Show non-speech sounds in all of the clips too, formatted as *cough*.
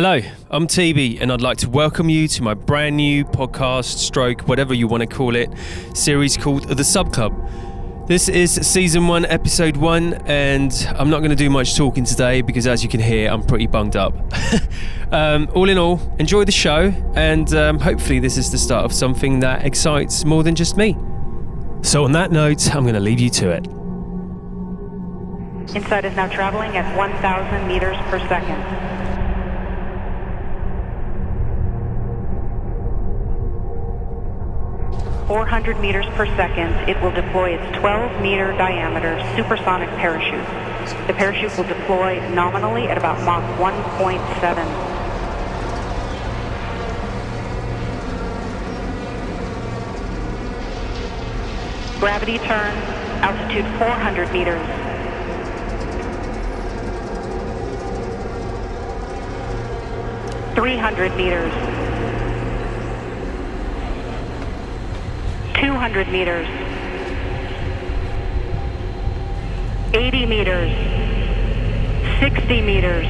Hello, I'm TeeBee, and I'd like to welcome you to my brand new podcast, stroke, whatever you want to call it, series called The Sub Club. This is season one, episode one, and I'm not going to do much talking today because, as you can hear, I'm pretty bunged up. *laughs* um, all in all, enjoy the show, and um, hopefully, this is the start of something that excites more than just me. So, on that note, I'm going to leave you to it. InSight is now traveling at 1,000 meters per second. Four hundred meters per second, it will deploy its 12 meter diameter supersonic parachute. The parachute will deploy nominally at about Mach 1.7. Gravity turn, altitude 400 meters. Three hundred meters. 200 meters. 80 meters. 60 meters.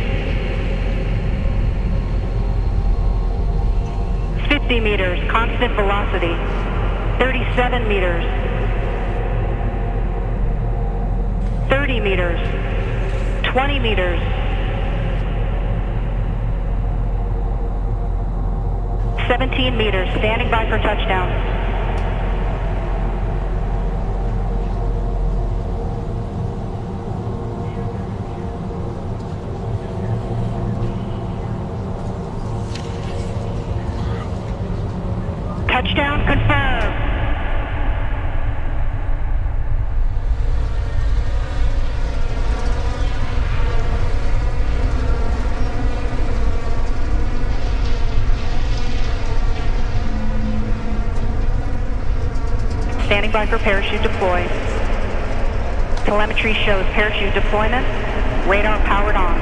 50 meters, constant velocity. 37 meters. 30 meters. 20 meters. 17 meters, standing by for touchdown. Standing by for parachute deploy. Telemetry shows parachute deployment. Radar powered on.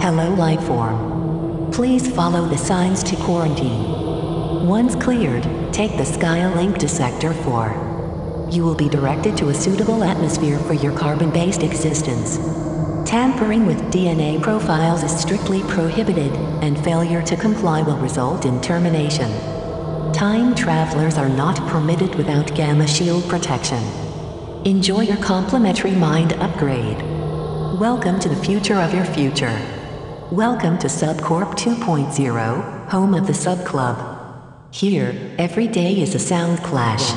Hello life form. Please follow the signs to quarantine. Once cleared, take the Skylink to Sector 4. You will be directed to a suitable atmosphere for your carbon-based existence. Tampering with DNA profiles is strictly prohibited, and failure to comply will result in termination. Time travelers are not permitted without gamma shield protection. Enjoy your complimentary mind upgrade. Welcome to the future of your future. Welcome to Subcorp 2.0, home of the Sub Club. Here, every day is a sound clash.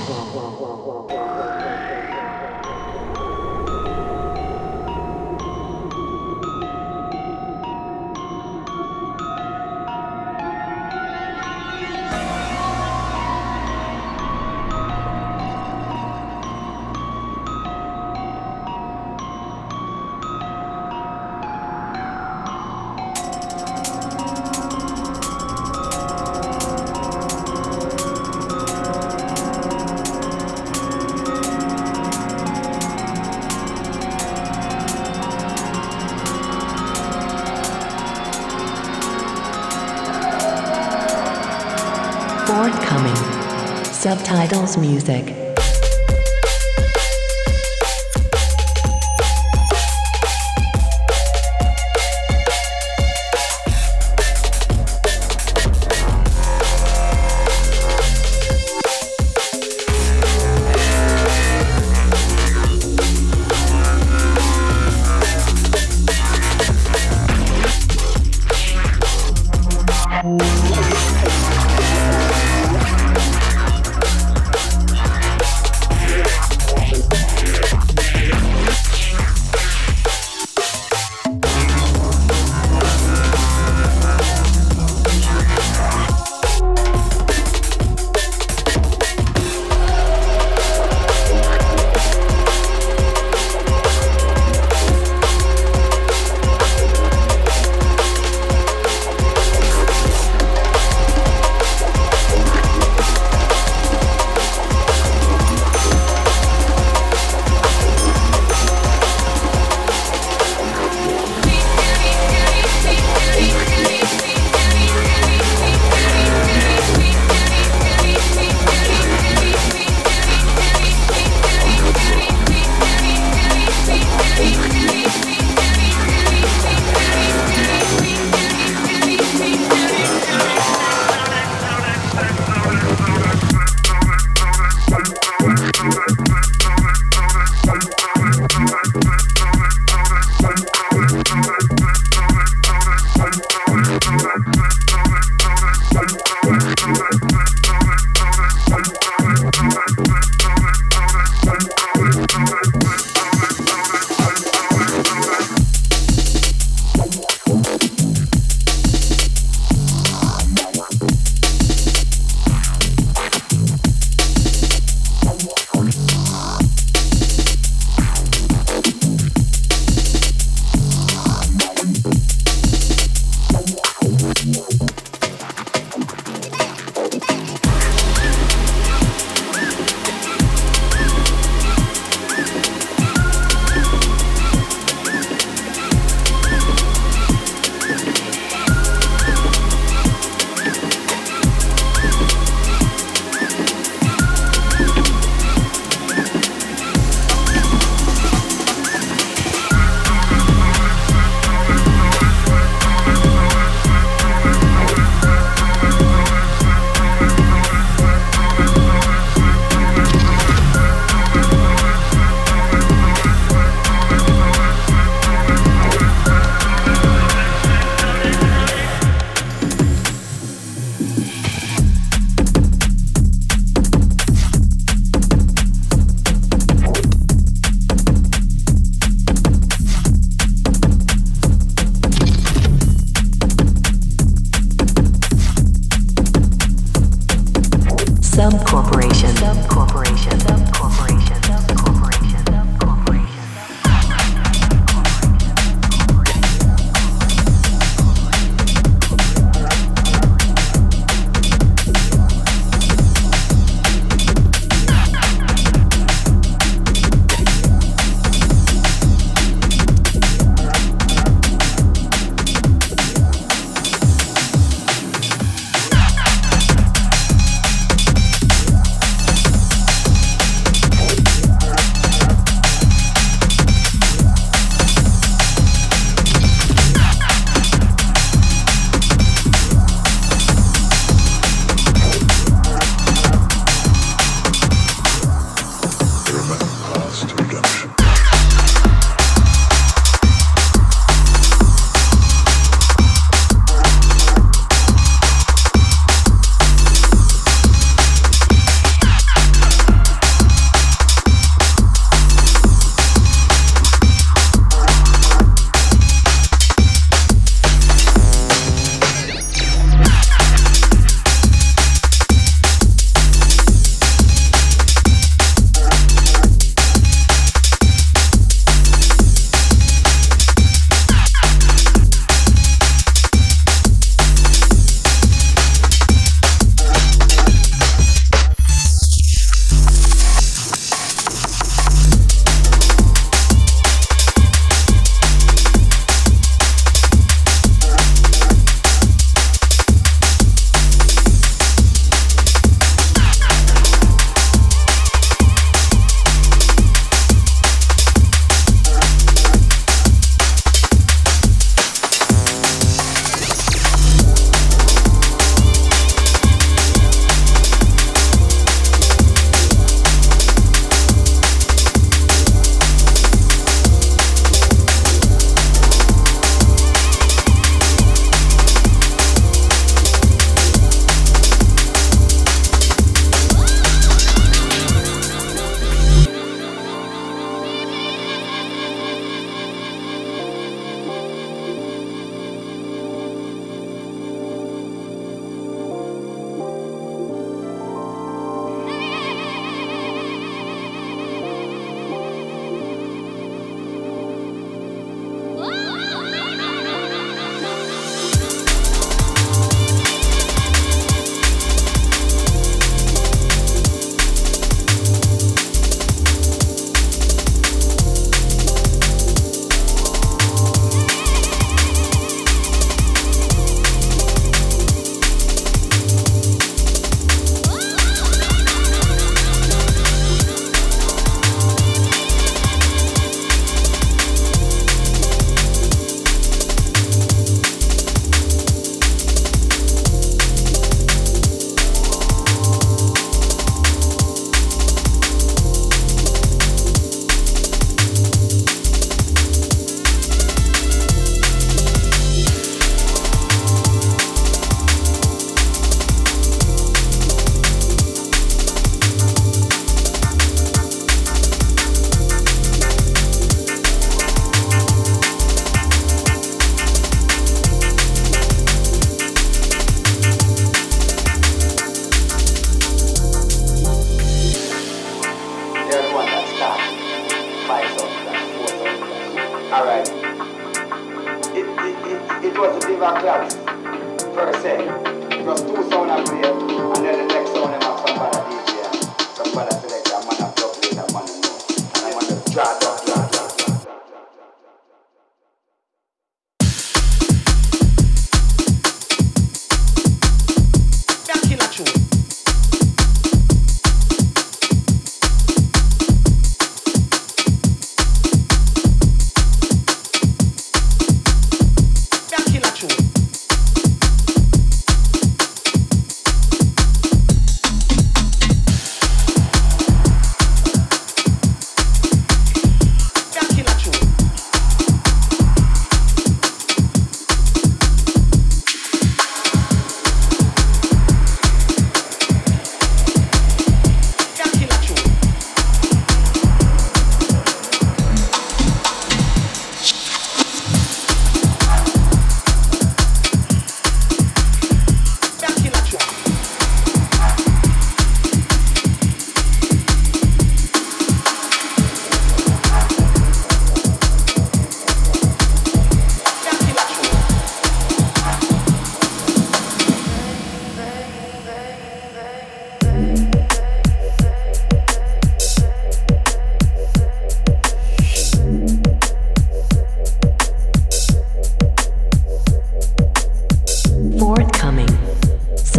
Subtitles music.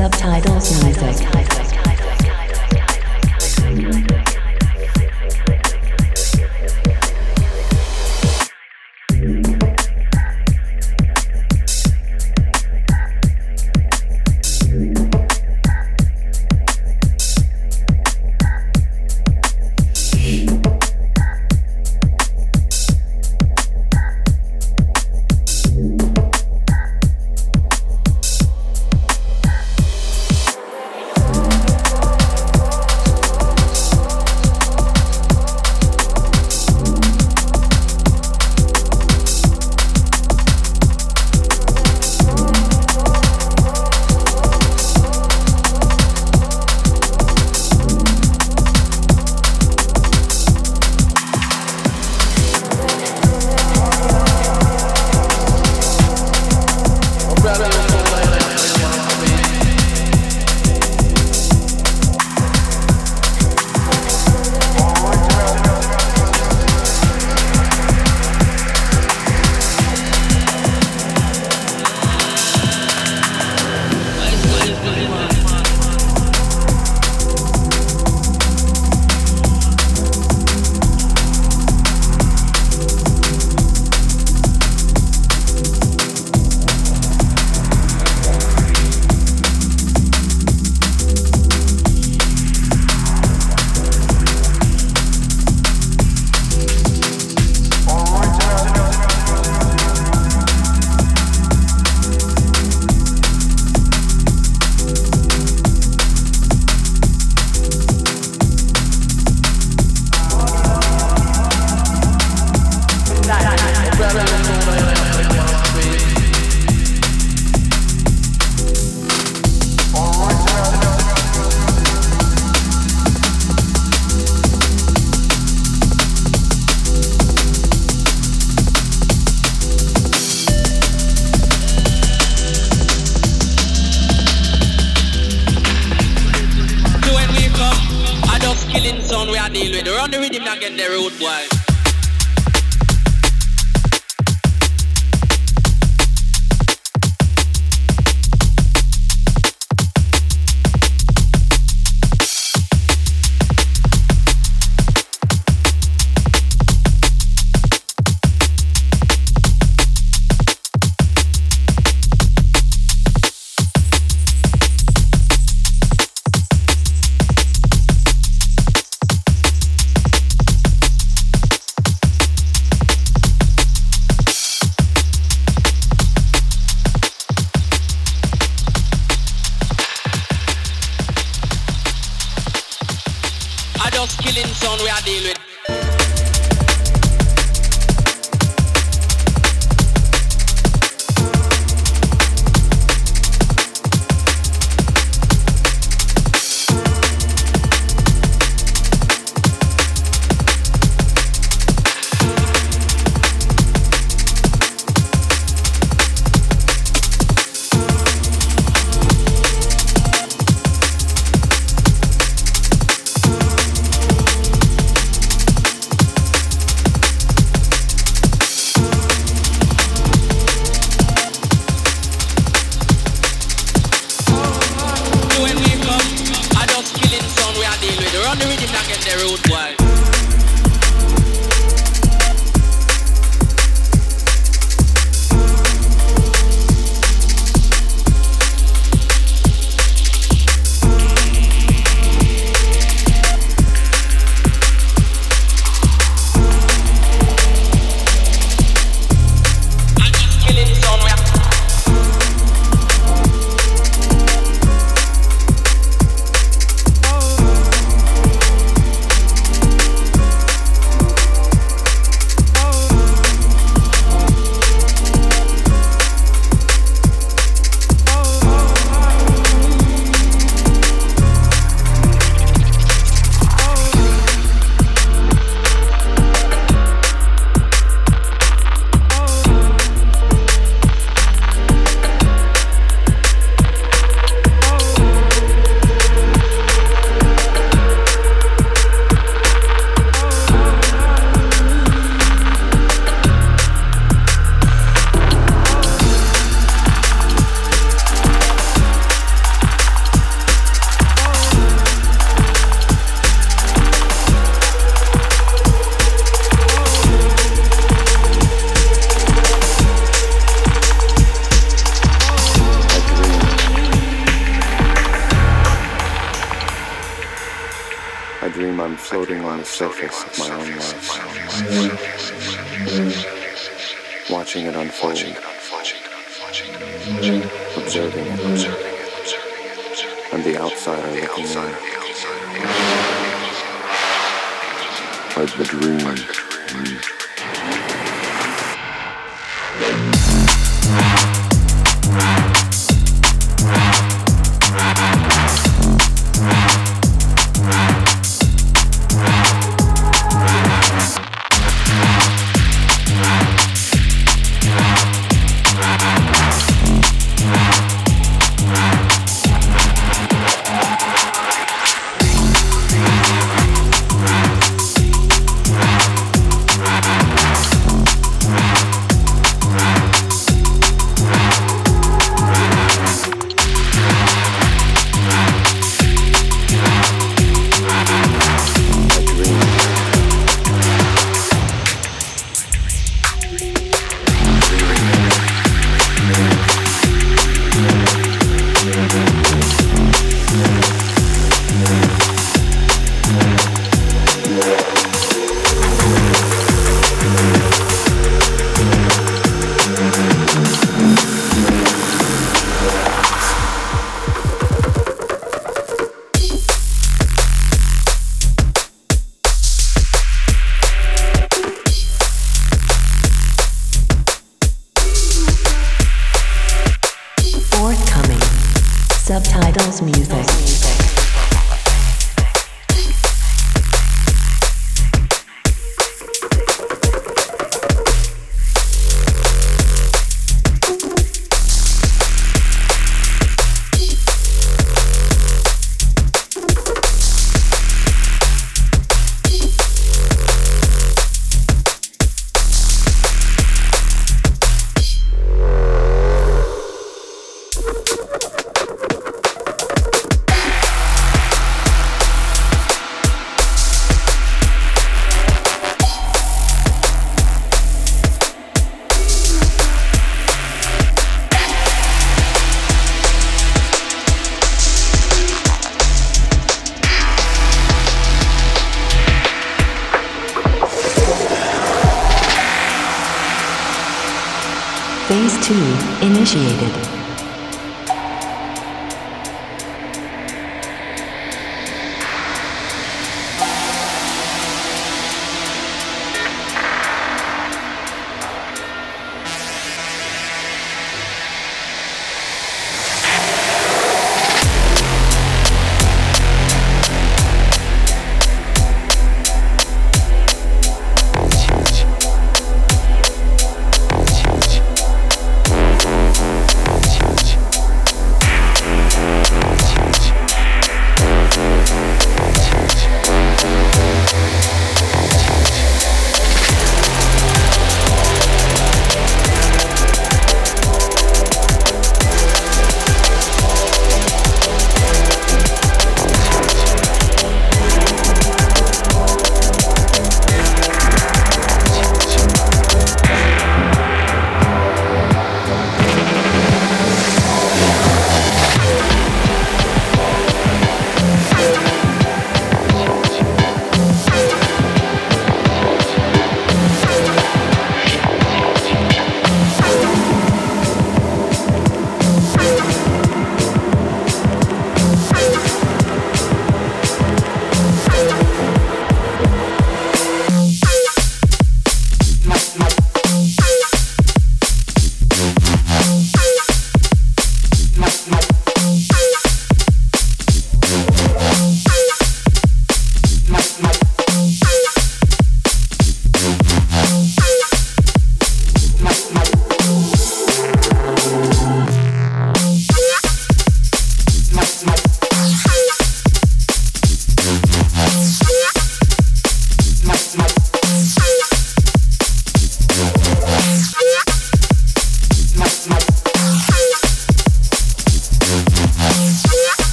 Subtitles music. get the road, boy.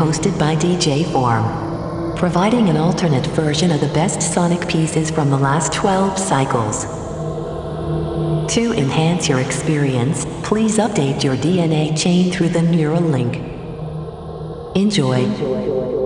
Hosted by DJ Form, providing an alternate version of the best sonic pieces from the last 12 cycles. To enhance your experience, please update your DNA chain through the neural link. Enjoy.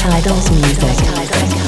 Tidals Music.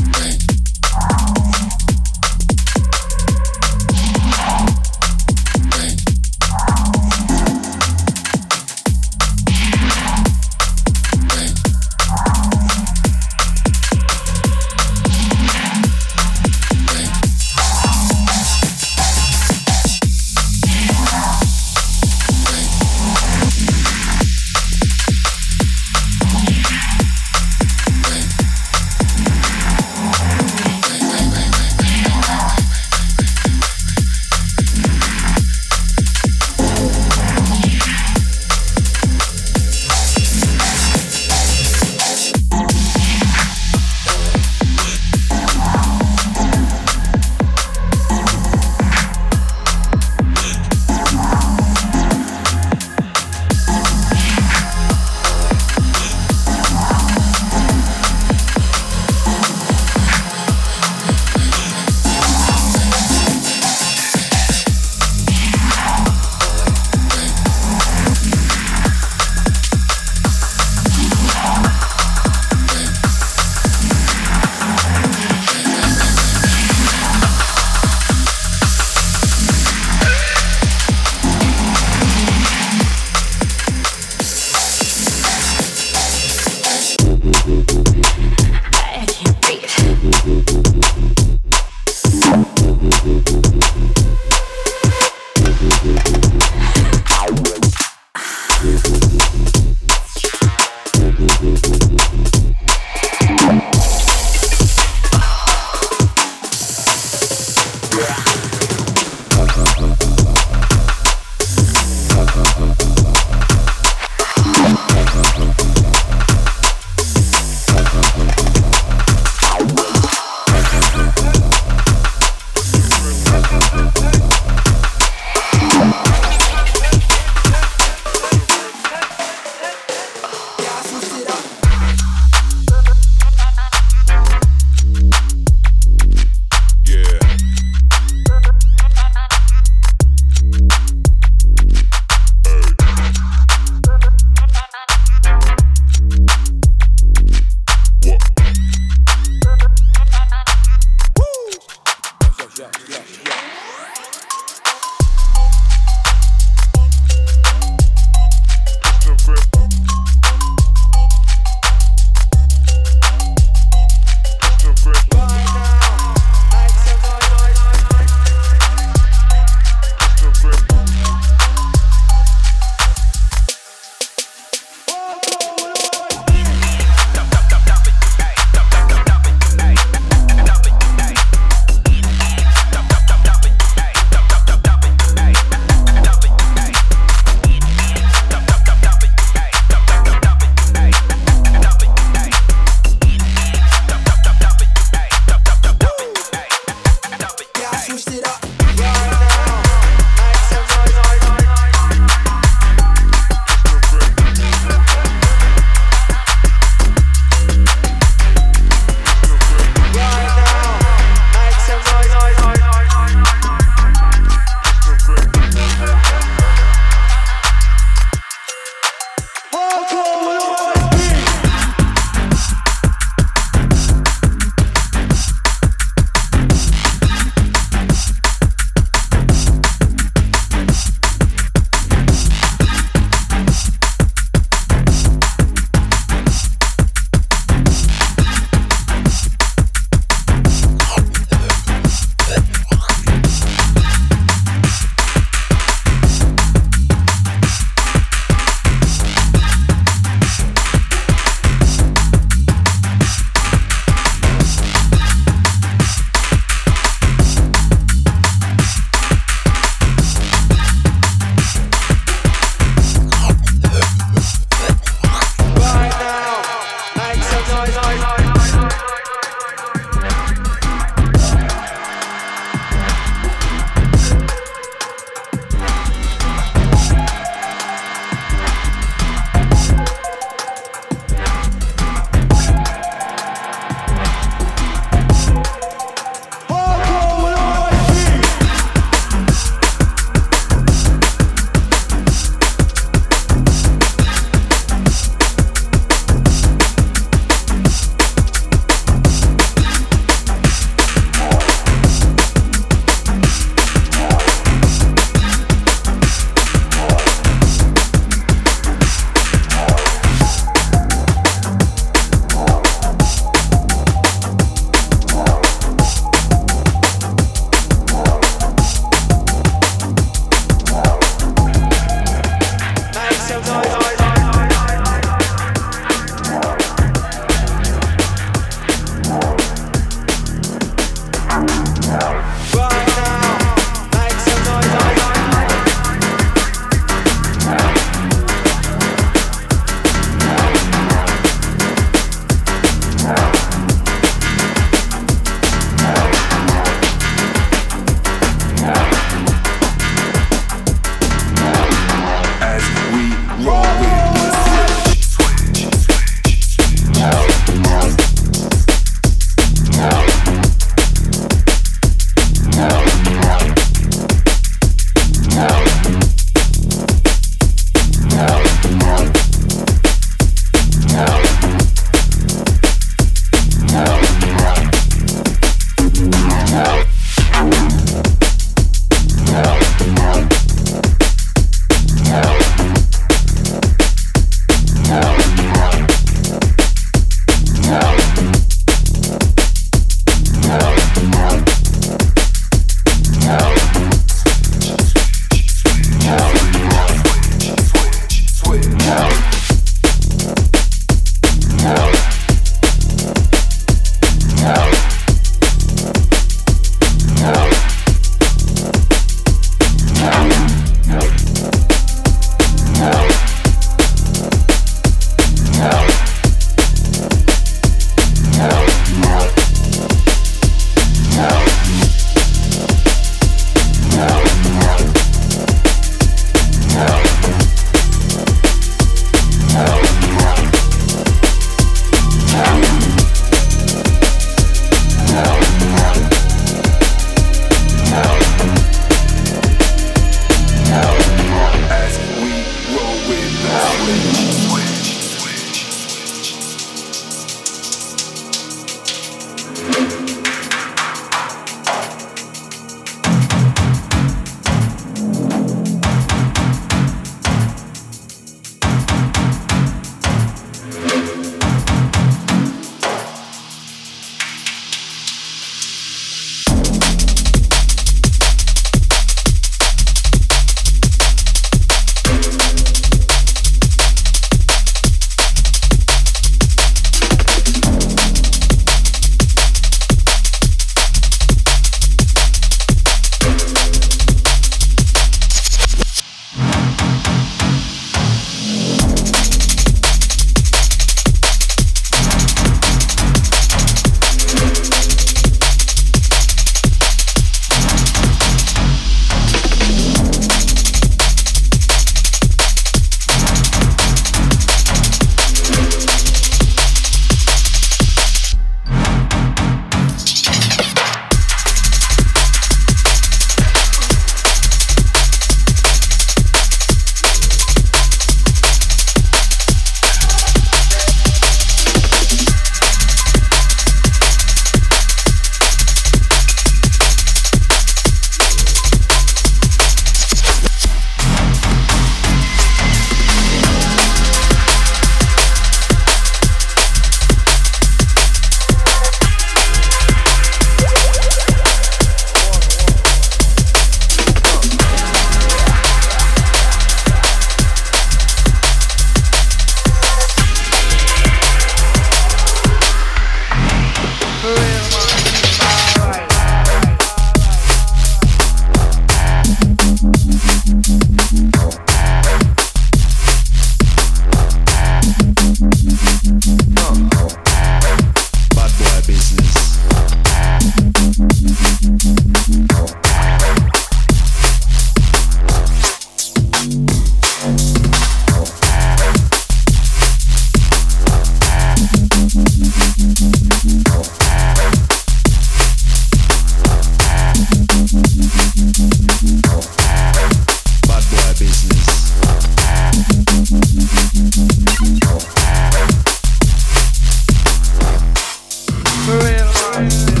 Bye.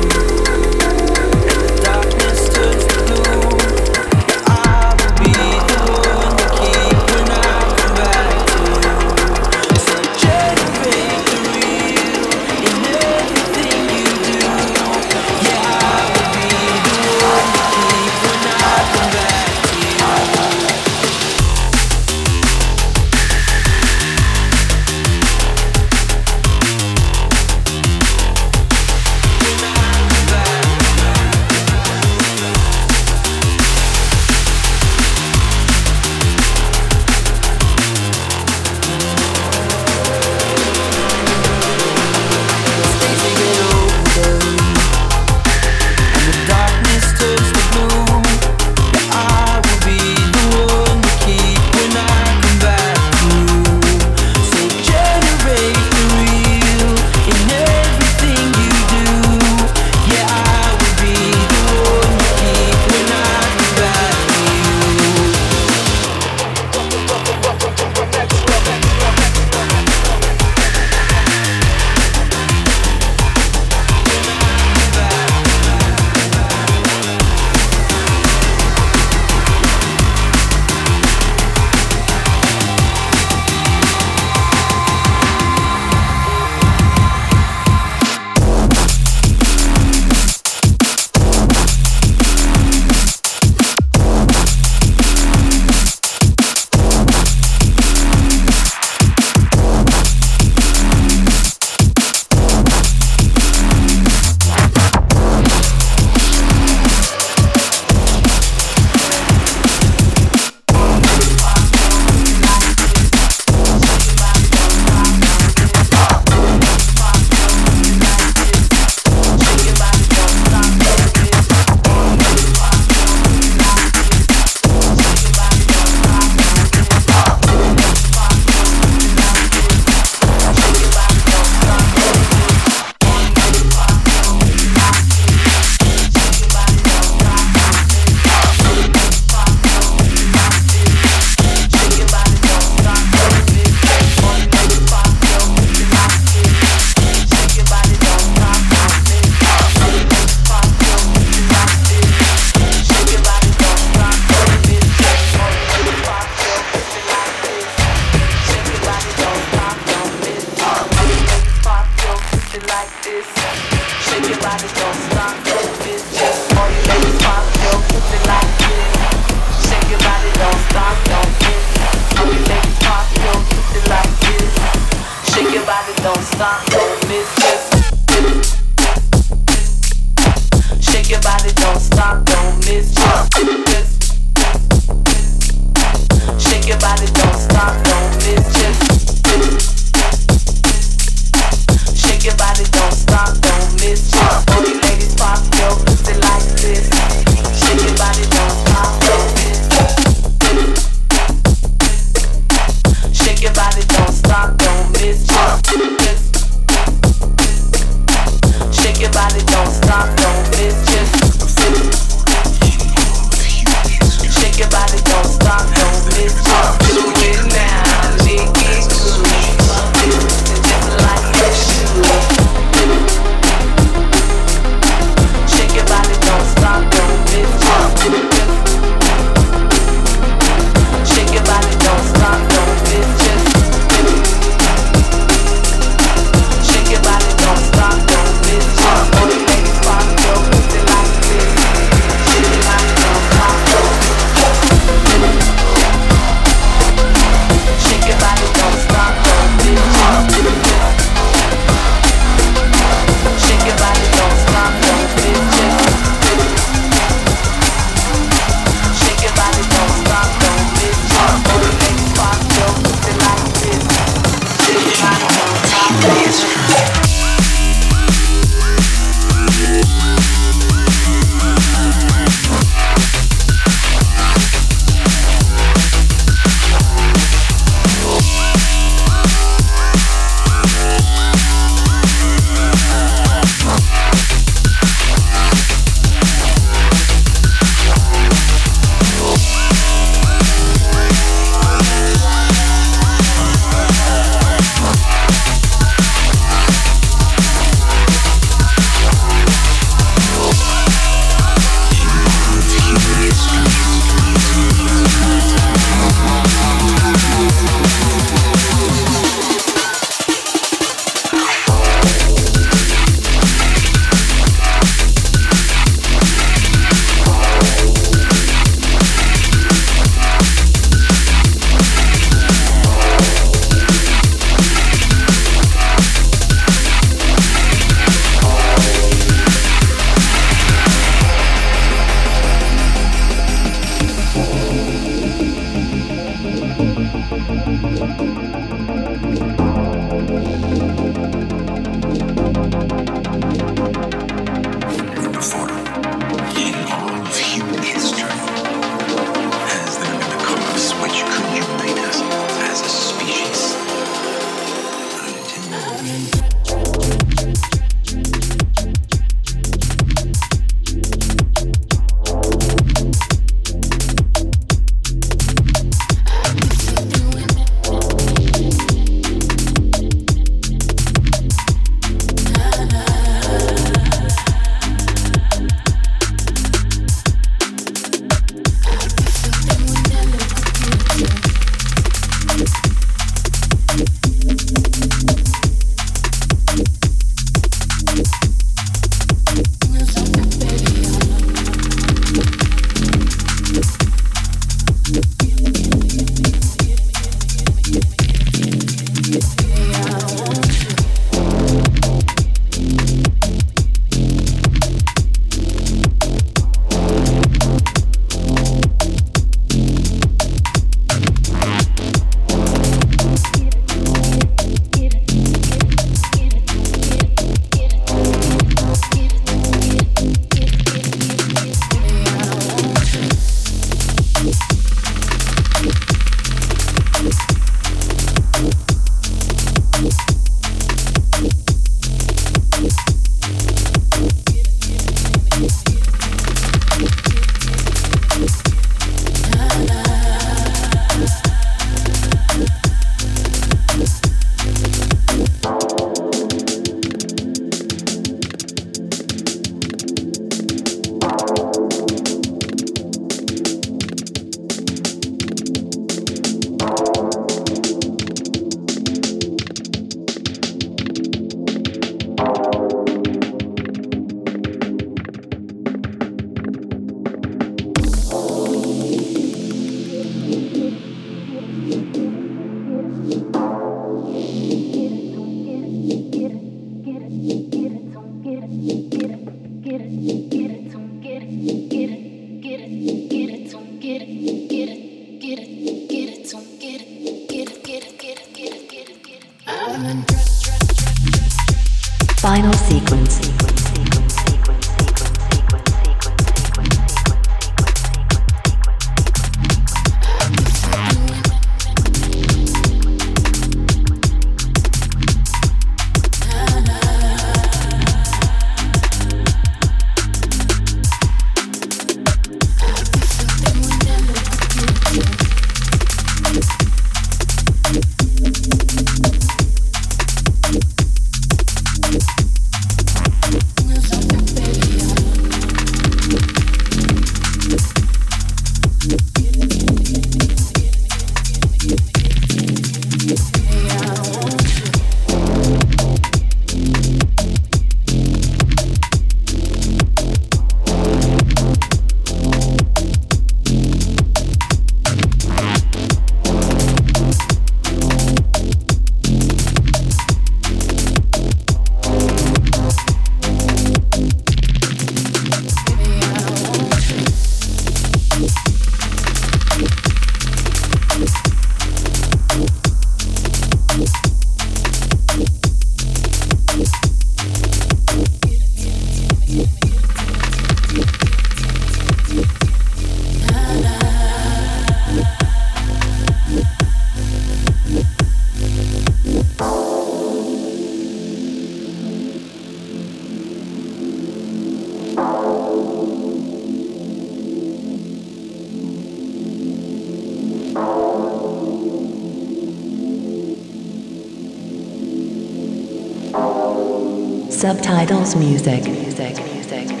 Subtitles music. Music. Music.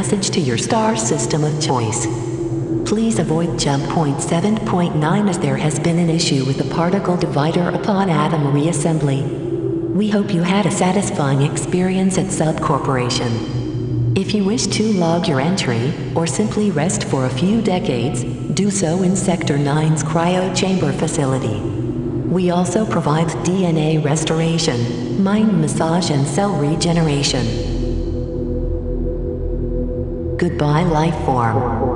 Passage to your star system of choice. Please avoid jump point 7.9 as there has been an issue with the particle divider upon atom reassembly. We hope you had a satisfying experience at Sub Corporation. If you wish to log your entry, or simply rest for a few decades, do so in Sector 9's cryo chamber facility. We also provide DNA restoration, mind massage, and cell regeneration. Goodbye, life form.